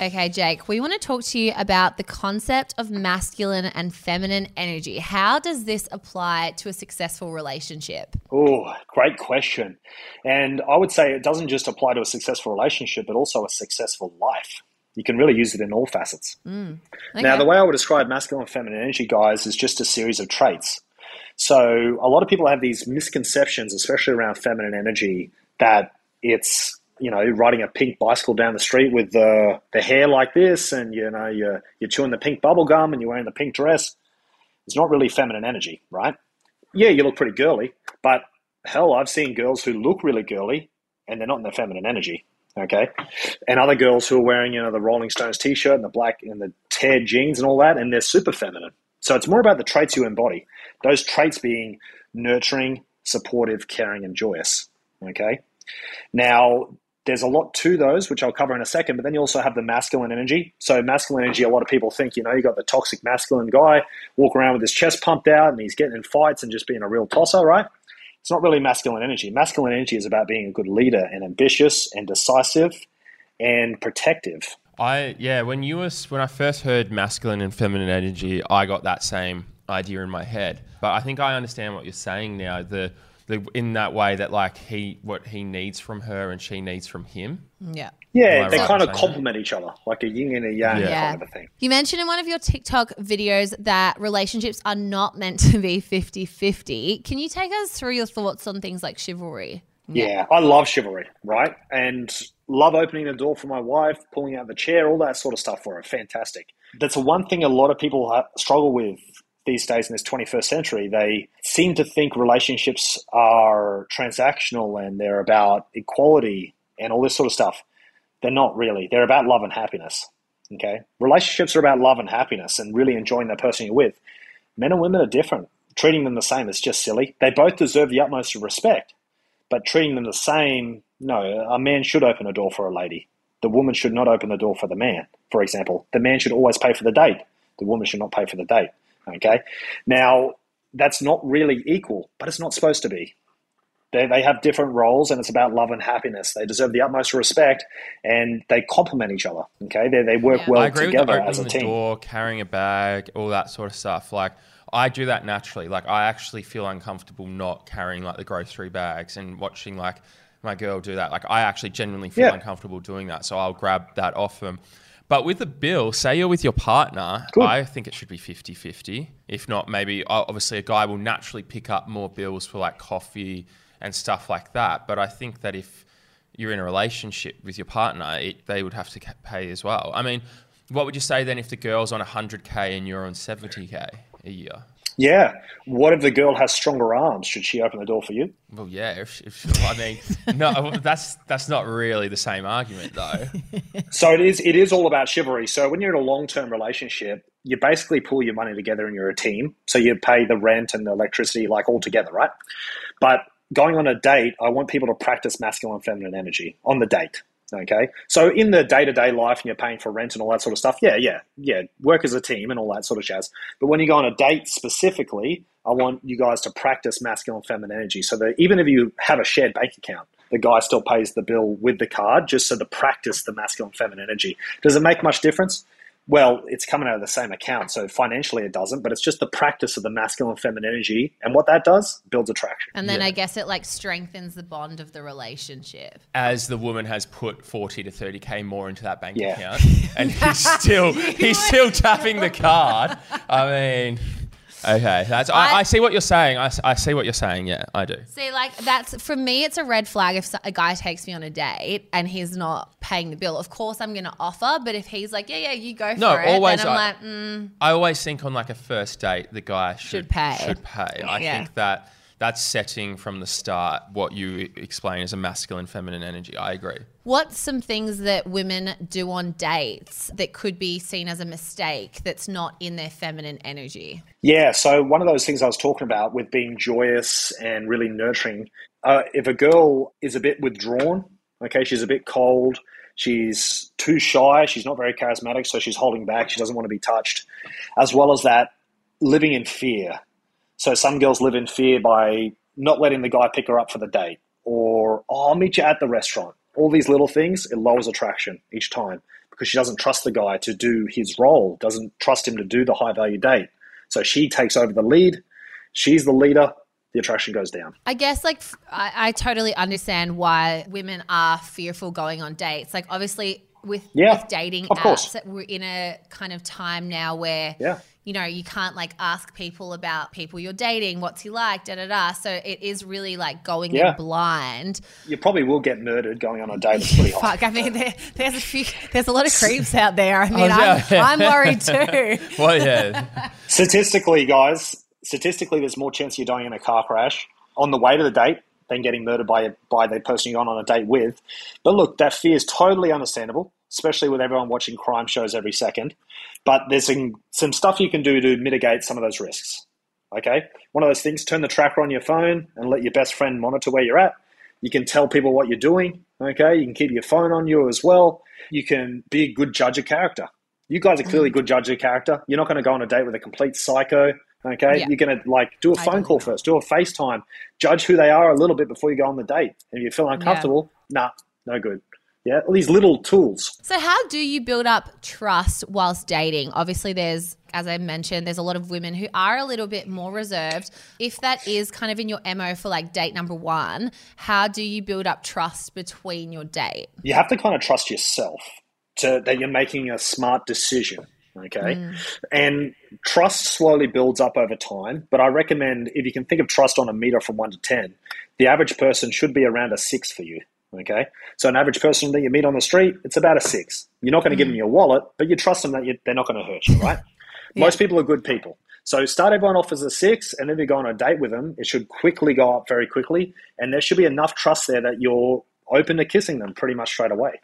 Okay, Jake, we want to talk to you about the concept of masculine and feminine energy. How does this apply to a successful relationship? Oh, great question. And I would say it doesn't just apply to a successful relationship, but also a successful life. You can really use it in all facets. Mm. Now, Okay. the way I would describe masculine and feminine energy, guys, is just a series of traits. So, a lot of people have these misconceptions, especially around feminine energy, that it's you know riding a pink bicycle down the street with the the hair like this, and you know you're you're chewing the pink bubble gum and you're wearing the pink dress. It's not really feminine energy, right? Yeah, you look pretty girly, but hell, I've seen girls who look really girly and they're not in their feminine energy. Okay, and other girls who are wearing you know the Rolling Stones t-shirt and the black and the tear jeans and all that, and they're super feminine. So it's more about the traits you embody. Those traits being nurturing, supportive, caring, and joyous. Okay. Now there's a lot to those, which I'll cover in a second. But then you also have the masculine energy. So masculine energy, a lot of people think you know you got the toxic masculine guy walk around with his chest pumped out and he's getting in fights and just being a real tosser, right? It's not really masculine energy. Masculine energy is about being a good leader and ambitious and decisive and protective. I yeah, when you was when I first heard masculine and feminine energy, I got that same idea in my head. But I think I understand what you're saying now. The the in that way that like he what he needs from her and she needs from him. Yeah. Yeah, they right kind of complement each other, like a yin and a yang Yeah. kind of a thing. You mentioned in one of your TikTok videos that relationships are not meant to be 50 50. Can you take us through your thoughts on things like chivalry? Yeah, I love chivalry, right? And love opening the door for my wife, pulling out the chair, all that sort of stuff for her. Fantastic. That's one thing a lot of people struggle with these days in this 21st century. They seem to think relationships are transactional and they're about equality and all this sort of stuff. They're not really. They're about love and happiness. Okay? Relationships are about love and happiness and really enjoying the person you're with. Men and women are different. Treating them the same is just silly. They both deserve the utmost of respect but treating them the same, no, a man should open a door for a lady. The woman should not open the door for the man, for example. The man should always pay for the date. The woman should not pay for the date. Okay? Now, that's not really equal, but it's not supposed to be. They, they have different roles and it's about love and happiness. They deserve the utmost respect and they complement each other. Okay? They, they work Yeah. well I agree with together the as a opening the team. door, carrying a bag, all that sort of stuff. Like I do that naturally. Like I actually feel uncomfortable not carrying like the grocery bags and watching like my girl do that. Like I actually genuinely feel Yeah. uncomfortable doing that. So I'll grab that off them. But with the bill, say you're with your partner, Good. I think it should be 50 50. If not, maybe obviously a guy will naturally pick up more bills for like coffee and stuff like that. But I think that if you're in a relationship with your partner, it, they would have to pay as well. I mean, what would you say then if the girl's on 100k and you're on 70k a year? Yeah. What if the girl has stronger arms? Should she open the door for you? Well, yeah. If, if, I mean, no, that's that's not really the same argument, though. so it is. It is all about chivalry. So when you're in a long term relationship, you basically pull your money together and you're a team. So you pay the rent and the electricity like all together, right? But going on a date, I want people to practice masculine and feminine energy on the date. Okay. So in the day to day life and you're paying for rent and all that sort of stuff, yeah, yeah, yeah, work as a team and all that sort of jazz. But when you go on a date specifically, I want you guys to practice masculine and feminine energy so that even if you have a shared bank account, the guy still pays the bill with the card just so to practice the masculine and feminine energy. Does it make much difference? Well, it's coming out of the same account. So financially it doesn't, but it's just the practice of the masculine and feminine energy. And what that does builds attraction. And then yeah. I guess it like strengthens the bond of the relationship. As the woman has put 40 to 30K more into that bank yeah. account and he's still, he's still tapping the card. I mean, Okay, that's I, I, see what you're saying. I, I see what you're saying. Yeah, I do. See, like that's for me, it's a red flag if a guy takes me on a date and he's not paying the bill. Of course, I'm going to offer, but if he's like, yeah, yeah, you go for no, it, always, then I'm I, like, mm, I always think on like a first date, the guy should, should pay. Should pay. I yeah. think that that's setting from the start what you explain as a masculine feminine energy. I agree. What's some things that women do on dates that could be seen as a mistake that's not in their feminine energy? Yeah, so one of those things I was talking about with being joyous and really nurturing, uh, if a girl is a bit withdrawn, okay, she's a bit cold, she's too shy, she's not very charismatic, so she's holding back, she doesn't want to be touched, as well as that, living in fear so some girls live in fear by not letting the guy pick her up for the date, or oh, I'll meet you at the restaurant. All these little things, it lowers attraction each time because she doesn't trust the guy to do his role, doesn't trust him to do the high value date. So she takes over the lead. She's the leader. The attraction goes down. I guess, like, I, I totally understand why women are fearful going on dates. Like, obviously, with, yeah, with dating apps, course. we're in a kind of time now where yeah you know, you can't like ask people about people you're dating, what's he like, da da da. So it is really like going yeah. in blind. You probably will get murdered going on a date. It's pretty Fuck, I mean, there, there's a few, there's a lot of creeps out there. I oh, mean, oh, yeah. I'm, I'm worried too. well, yeah. Statistically, guys, statistically, there's more chance you're dying in a car crash on the way to the date than getting murdered by by the person you're on on a date with. But look, that fear is totally understandable especially with everyone watching crime shows every second. But there's some, some stuff you can do to mitigate some of those risks. Okay, one of those things: turn the tracker on your phone and let your best friend monitor where you're at. You can tell people what you're doing. Okay, you can keep your phone on you as well. You can be a good judge of character. You guys are clearly mm. good judge of character. You're not going to go on a date with a complete psycho. Okay, yeah. you're going to like do a phone call first, do a FaceTime, judge who they are a little bit before you go on the date. And if you feel uncomfortable, yeah. nah, no good. Yeah, all these little tools. So, how do you build up trust whilst dating? Obviously, there's, as I mentioned, there's a lot of women who are a little bit more reserved. If that is kind of in your MO for like date number one, how do you build up trust between your date? You have to kind of trust yourself to that you're making a smart decision. Okay. Mm. And trust slowly builds up over time. But I recommend if you can think of trust on a meter from one to 10, the average person should be around a six for you. Okay, so an average person that you meet on the street, it's about a six. You're not going to mm. give them your wallet, but you trust them that you, they're not going to hurt you, right? yeah. Most people are good people. So start everyone off as a six, and then if you go on a date with them, it should quickly go up very quickly, and there should be enough trust there that you're open to kissing them pretty much straight away.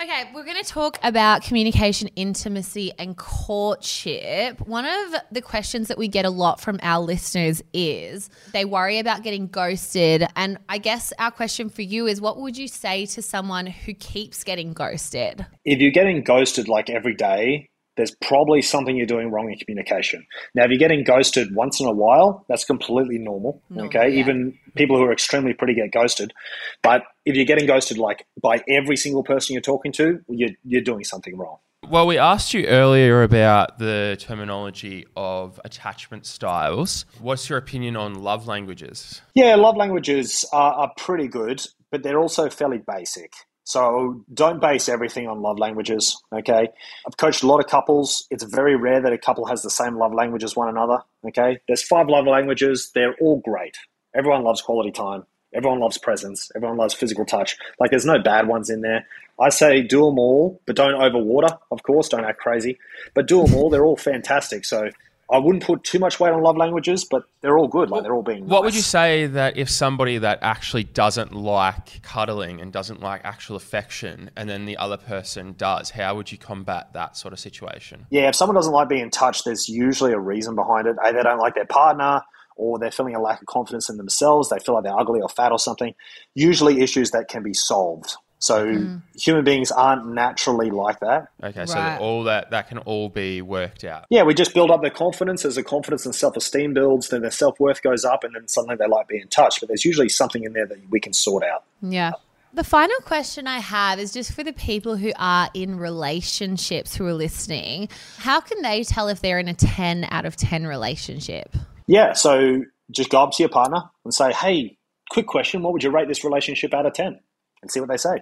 Okay, we're going to talk about communication, intimacy, and courtship. One of the questions that we get a lot from our listeners is they worry about getting ghosted. And I guess our question for you is what would you say to someone who keeps getting ghosted? If you're getting ghosted like every day, there's probably something you're doing wrong in communication. Now, if you're getting ghosted once in a while, that's completely normal. normal okay, yeah. even people who are extremely pretty get ghosted. But if you're getting ghosted like by every single person you're talking to, you're, you're doing something wrong. Well, we asked you earlier about the terminology of attachment styles. What's your opinion on love languages? Yeah, love languages are, are pretty good, but they're also fairly basic. So don't base everything on love languages, okay? I've coached a lot of couples. It's very rare that a couple has the same love language as one another, okay? There's five love languages. They're all great. Everyone loves quality time. Everyone loves presence. Everyone loves physical touch. Like there's no bad ones in there. I say do them all, but don't overwater, of course. Don't act crazy. But do them all. They're all fantastic. So I wouldn't put too much weight on love languages, but they're all good. Like they're all being. What would you say that if somebody that actually doesn't like cuddling and doesn't like actual affection, and then the other person does, how would you combat that sort of situation? Yeah, if someone doesn't like being touched, there's usually a reason behind it. Either they don't like their partner, or they're feeling a lack of confidence in themselves. They feel like they're ugly or fat or something. Usually, issues that can be solved. So mm. human beings aren't naturally like that. Okay, so Right. that all that that can all be worked out. Yeah, we just build up their confidence. As the confidence and self esteem builds, then their self worth goes up, and then suddenly they like being touched. But there's usually something in there that we can sort out. Yeah. The final question I have is just for the people who are in relationships who are listening. How can they tell if they're in a 10 out of 10 relationship? Yeah, so just go up to your partner and say, hey, quick question, what would you rate this relationship out of 10? And see what they say.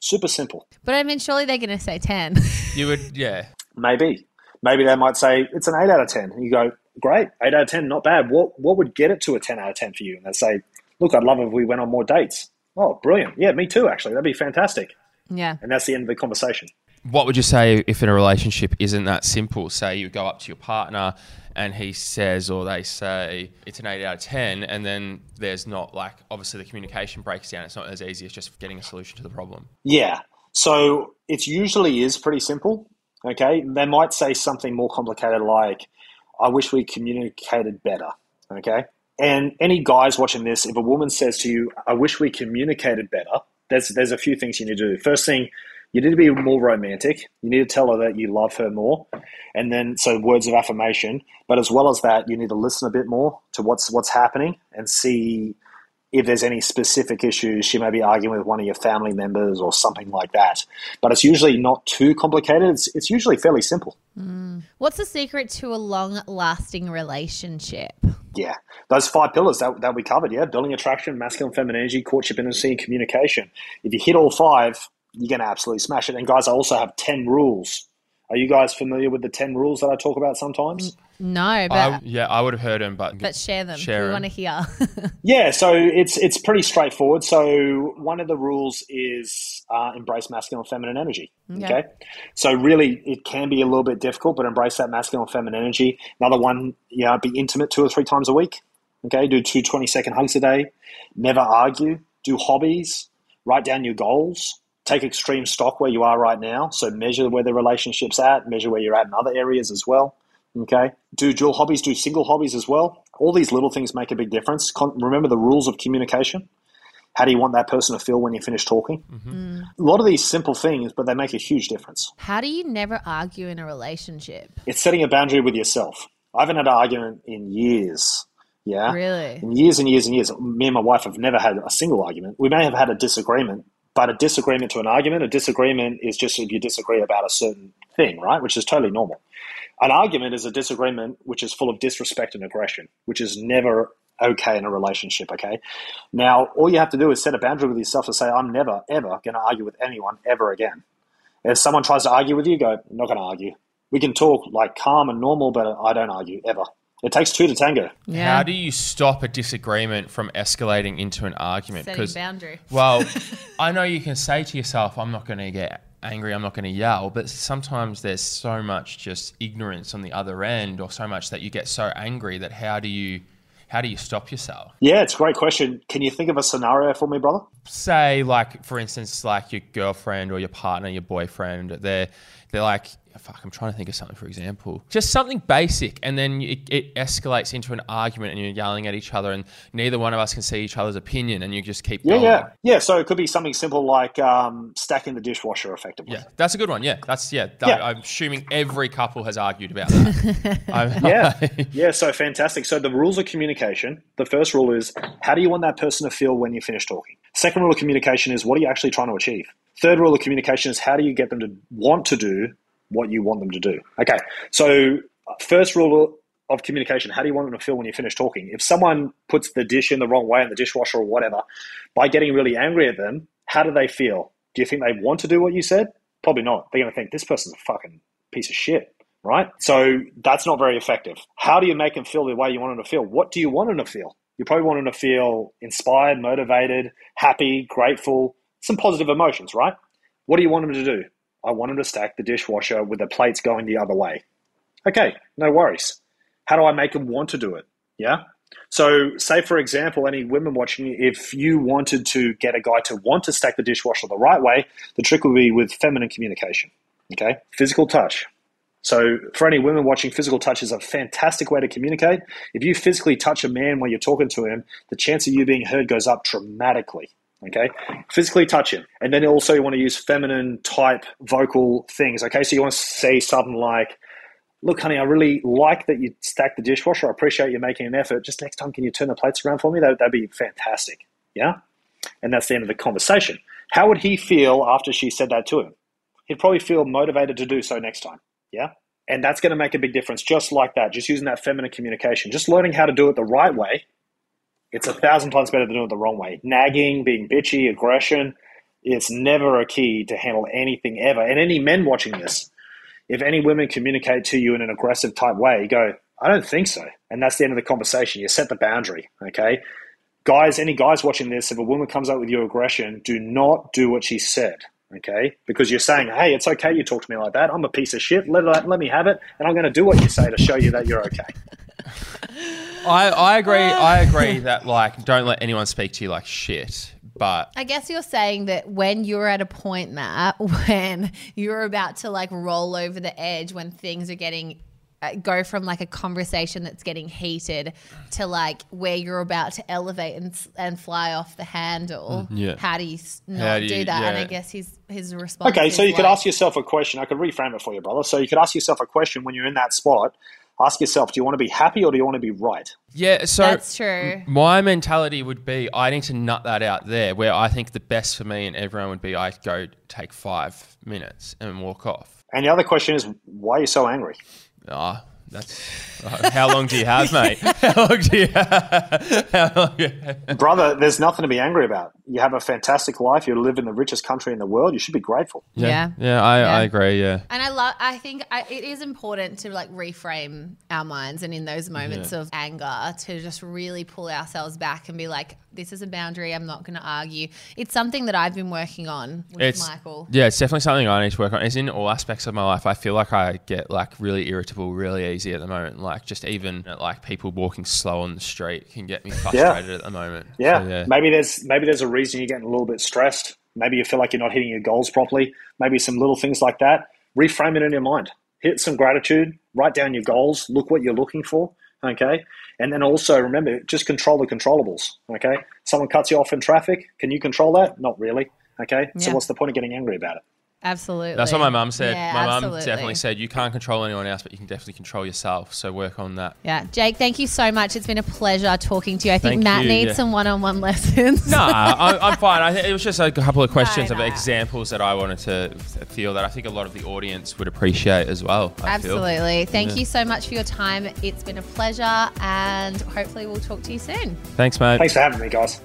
Super simple. But I mean, surely they're going to say 10. You would, yeah. Maybe. Maybe they might say it's an 8 out of 10. And you go, great, 8 out of 10, not bad. What, what would get it to a 10 out of 10 for you? And they say, look, I'd love if we went on more dates. Oh, brilliant. Yeah, me too, actually. That'd be fantastic. yeah. And that's the end of the conversation. What would you say if in a relationship isn't that simple? Say you go up to your partner and he says or they say it's an 8 out of 10 and then there's not like obviously the communication breaks down. It's not as easy as just getting a solution to the problem. Yeah. So it usually is pretty simple. Okay. They might say something more complicated like, I wish we communicated better. Okay. And any guys watching this, if a woman says to you, I wish we communicated better, there's, there's a few things you need to do. First thing, you need to be more romantic. You need to tell her that you love her more. And then, so words of affirmation. But as well as that, you need to listen a bit more to what's, what's happening and see if there's any specific issues, she may be arguing with one of your family members or something like that. But it's usually not too complicated. It's, it's usually fairly simple. Mm. What's the secret to a long lasting relationship? Yeah. Those five pillars that, that we covered, yeah. Building attraction, masculine, feminine energy, courtship, intimacy, and communication. If you hit all five, you're going to absolutely smash it. And guys, I also have 10 rules. Are you guys familiar with the 10 rules that I talk about sometimes? No, but, I, yeah, I would have heard them, but but share them. Share we 'em. want to hear. Yeah, so it's it's pretty straightforward. So one of the rules is uh, embrace masculine and feminine energy. Okay. Okay. so really it can be a little bit difficult, but embrace that masculine and feminine energy. Another one, you know, be intimate two or three times a week. Okay, do two 20 second hugs a day. Never argue. Do hobbies. Write down your goals. Take extreme stock where you are right now. So measure where the relationship's at. Measure where you're at in other areas as well. Okay. Do dual hobbies, do single hobbies as well. All these little things make a big difference. Con- remember the rules of communication. How do you want that person to feel when you finish talking? Mm-hmm. A lot of these simple things, but they make a huge difference. How do you never argue in a relationship? It's setting a boundary with yourself. I haven't had an argument in years. Yeah. Really? In years and years and years. Me and my wife have never had a single argument. We may have had a disagreement, but a disagreement to an argument, a disagreement is just if you disagree about a certain thing, right? Which is totally normal. An argument is a disagreement which is full of disrespect and aggression, which is never okay in a relationship, okay? Now, all you have to do is set a boundary with yourself to say, I'm never, ever going to argue with anyone ever again. If someone tries to argue with you, go, I'm not going to argue. We can talk like calm and normal, but I don't argue ever. It takes two to tango. Yeah. how do you stop a disagreement from escalating into an argument? Setting Because boundary. Well, I know you can say to yourself, I'm not going to get angry, I'm not going to yell, but sometimes there's so much just ignorance on the other end or so much that you get so angry that how do you how do you stop yourself? Yeah, it's a great question. Can you think of a scenario for me, brother? Say like for instance like your girlfriend or your partner, your boyfriend, they're they're like fuck, I'm trying to think of something for example. Just something basic and then it, it escalates into an argument and you're yelling at each other and neither one of us can see each other's opinion and you just keep Yeah, going. yeah. Yeah, so it could be something simple like um, stacking the dishwasher effectively. Yeah, that's a good one. Yeah, that's yeah. that- Yeah. I'm assuming every couple has argued about that. I'm- Yeah. yeah, so fantastic. So the rules of communication, the first rule is how do you want that person to feel when you finish talking? Second rule of communication is what are you actually trying to achieve? Third rule of communication is how do you get them to want to do what you want them to do? Okay, so first rule of communication, how do you want them to feel when you finish talking? If someone puts the dish in the wrong way in the dishwasher or whatever, by getting really angry at them, how do they feel? Do you think they want to do what you said? Probably not. They're going to think this person's a fucking piece of shit right? So that's not very effective. How do you make them feel the way you want them to feel? What do you want them to feel? You probably want them to feel inspired, motivated, happy, grateful, some positive emotions, right? What do you want them to do? I want them to stack the dishwasher with the plates going the other way. Okay, no worries. How do I make them want to do it? Yeah. So, say for example, any women watching, if you wanted to get a guy to want to stack the dishwasher the right way, the trick would be with feminine communication. Okay, physical touch. So, for any women watching, physical touch is a fantastic way to communicate. If you physically touch a man while you're talking to him, the chance of you being heard goes up dramatically. Okay, physically touch him, and then also you want to use feminine type vocal things. Okay, so you want to say something like, look, honey, I really like that you stack the dishwasher. I appreciate you making an effort. Just next time, can you turn the plates around for me? That, that'd be fantastic. Yeah? And that's the end of the conversation. How would he feel after she said that to him? He'd probably feel motivated to do so next time. Yeah? And that's going to make a big difference just like that, just using that feminine communication, just learning how to do it the right way. It's a thousand times better than doing it the wrong way. Nagging, being bitchy, aggression, it's never a key to handle anything ever. And any men watching this, if any women communicate to you in an aggressive type way, go, I don't think so. And that's the end of the conversation. You set the boundary, okay? Guys, any guys watching this, if a woman comes up with your aggression, do not do what she said, okay? Because you're saying, hey, it's okay you talk to me like that. I'm a piece of shit. Let, let, let me have it. And I'm going to do what you say to show you that you're okay. I, I agree. I agree that, like, don't let anyone speak to you like shit. But I guess you're saying that when you're at a point, Matt, when you're about to like roll over the edge, when things are getting uh, go from like a conversation that's getting heated to like where you're about to elevate and, and fly off the handle. yeah. How do you s- not How do do, you- that? And yeah. I guess his his response. Okay, is so you could like- ask yourself a question. I could reframe it for you, brother. So you could ask yourself a question when you're in that spot. Ask yourself, do you want to be happy or do you want to be right? yeah, so That's true. my mentality would be I need to nut that out there. Where I think the best for me and everyone would be I go take five minutes and walk off. And the other question is, why are you so angry? Ah, that's uh, how long do you have, mate? How long do you have? Long do you have? Brother, there's nothing to be angry about. You have a fantastic life. You live in the richest country in the world. You should be grateful. Yeah. yeah, I, Yeah. I agree. Yeah, And I love. I think I, it is important to like reframe our minds, and in those moments of anger, to just really pull ourselves back and be like, "This is a boundary. I'm not going to argue." It's something that I've been working on with it's Michael. yeah, it's definitely something I need to work on. It's in all aspects of my life. I feel like I get like really irritable really easy at the moment. Like just even like people walking slow on the street can get me frustrated at the moment. Yeah. So, yeah. Maybe there's maybe there's a reason you're getting a little bit stressed. Maybe you feel like you're not hitting your goals properly. Maybe some little things like that. Reframe it in your mind. Hit some gratitude. Write down your goals. Look what you're looking for. Okay. And then also remember, just control the controllables. Okay. Someone cuts you off in traffic. Can you control that? Not really. Okay. So what's the point of getting angry about it? Absolutely. That's what my mum said. Yeah, my mum definitely said you can't control anyone else, but you can definitely control yourself. So work on that. Yeah, Jake, thank you so much. It's been a pleasure talking to you. I think Thank Matt you, needs yeah. some one-on-one lessons. No, I, I'm fine. I think it was just a couple of questions No, of examples that I wanted to feel that I think a lot of the audience would appreciate as well. I feel. Absolutely. Thank Yeah. you so much for your time. It's been a pleasure, and hopefully we'll talk to you soon. Thanks, mate. Thanks for having me, guys.